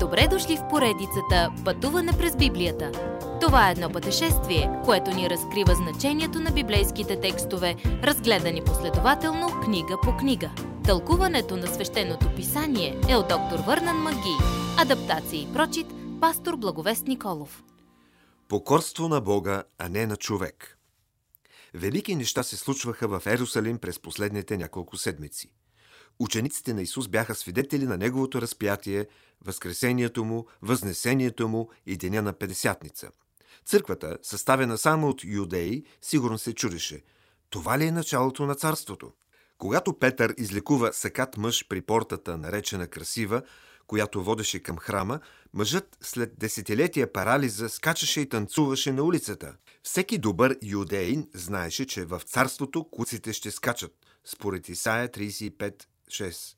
Добре дошли в поредицата Пътуване през Библията. Това е едно пътешествие, което ни разкрива значението на библейските текстове, разгледани последователно книга по книга. Тълкуването на свещеното писание е от доктор Върнан Маги. Адаптация и прочит, пастор Благовест Николов. Покорство на Бога, а не на човек. Велики неща се случваха в Ерусалим през последните няколко седмици. Учениците на Исус бяха свидетели на Неговото разпятие, Възкресението Му, Възнесението Му и Деня на Педесятница. Църквата, съставена само от юдеи, сигурно се чудеше. Това ли е началото на царството? Когато Петър излекува сакат мъж при портата, наречена красива, която водеше към храма, мъжът след десетилетия парализа скачаше и танцуваше на улицата. Всеки добър юдеин знаеше, че в царството куците ще скачат, според Исаия 35.6.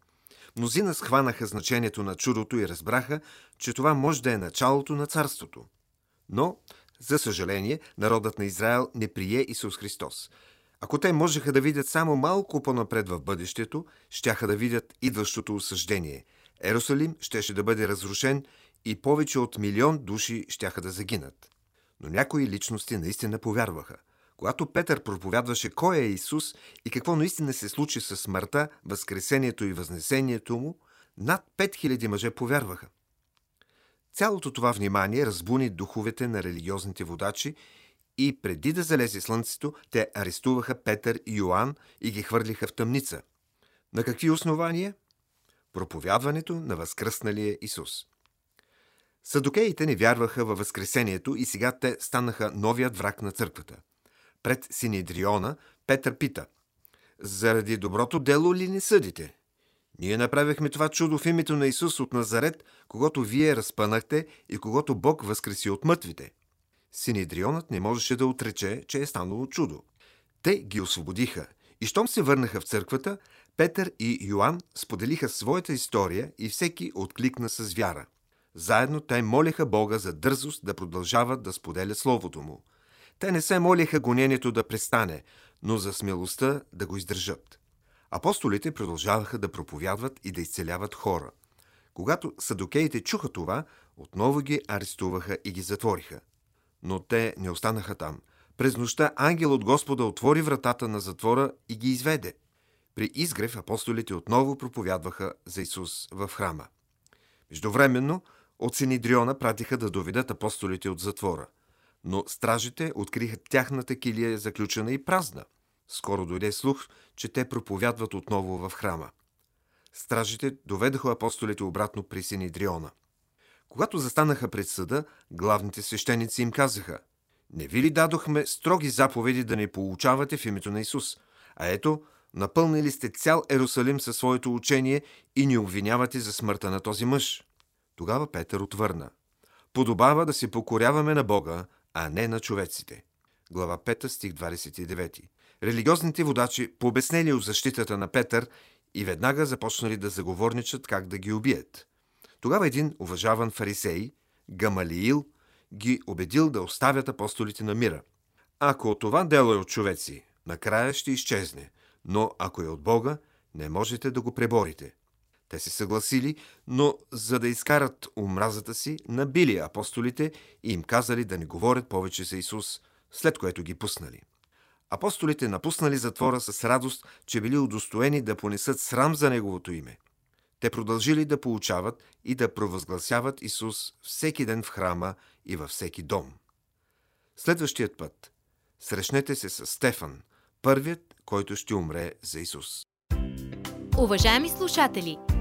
Мнозина схванаха значението на чудото и разбраха, че това може да е началото на царството. Но, за съжаление, народът на Израел не прие Исус Христос. Ако те можеха да видят само малко по-напред в бъдещето, щяха да видят идващото осъждение. Ерусалим щеше да бъде разрушен и повече от милион души щяха да загинат. Но някои личности наистина повярваха. Когато Петър проповядваше кой е Исус и какво наистина се случи с смъртта, възкресението и възнесението му, над 5000 мъже повярваха. Цялото това внимание разбуни духовете на религиозните водачи и преди да залезе слънцето, те арестуваха Петър и Йоанн и ги хвърлиха в тъмница. На какви основания? Проповядването на възкръсналия Исус. Садокеите не вярваха във Възкресението и сега те станаха новият враг на църквата. Пред Синедриона Петър пита Заради доброто дело ли не съдите? Ние направихме това чудо в името на Исус от Назарет, когато вие разпънахте и когато Бог възкреси от мътвите. Синедрионът не можеше да отрече, че е станало чудо. Те ги освободиха и щом се върнаха в църквата, Петър и Йоанн споделиха своята история и всеки откликна с вяра. Заедно те молиха Бога за дързост да продължават да споделят Словото Му. Те не се молиха гонението да престане, но за смелостта да го издържат. Апостолите продължаваха да проповядват и да изцеляват хора. Когато садокеите чуха това, отново ги арестуваха и ги затвориха. Но те не останаха там. През нощта ангел от Господа отвори вратата на затвора и ги изведе. При изгрев апостолите отново проповядваха за Исус в храма. Междувременно от Синидриона пратиха да доведат апостолите от затвора. Но стражите откриха тяхната килия заключена и празна. Скоро дойде слух, че те проповядват отново в храма. Стражите доведоха апостолите обратно при Синидриона. Когато застанаха пред съда, главните свещеници им казаха «Не ви ли дадохме строги заповеди да не получавате в името на Исус? А ето, напълнили сте цял Ерусалим със своето учение и ни обвинявате за смъртта на този мъж». Тогава Петър отвърна. Подобава да се покоряваме на Бога, а не на човеците. Глава 5, стих 29. Религиозните водачи пообяснели от защитата на Петър и веднага започнали да заговорничат как да ги убият. Тогава един уважаван фарисей, Гамалиил, ги убедил да оставят апостолите на мира. Ако това дело е от човеци, накрая ще изчезне, но ако е от Бога, не можете да го преборите. Те се съгласили, но за да изкарат омразата си, набили апостолите и им казали да не говорят повече за Исус, след което ги пуснали. Апостолите напуснали затвора с радост, че били удостоени да понесат срам за Неговото име. Те продължили да получават и да провъзгласяват Исус всеки ден в храма и във всеки дом. Следващият път срещнете се с Стефан, първият, който ще умре за Исус. Уважаеми слушатели!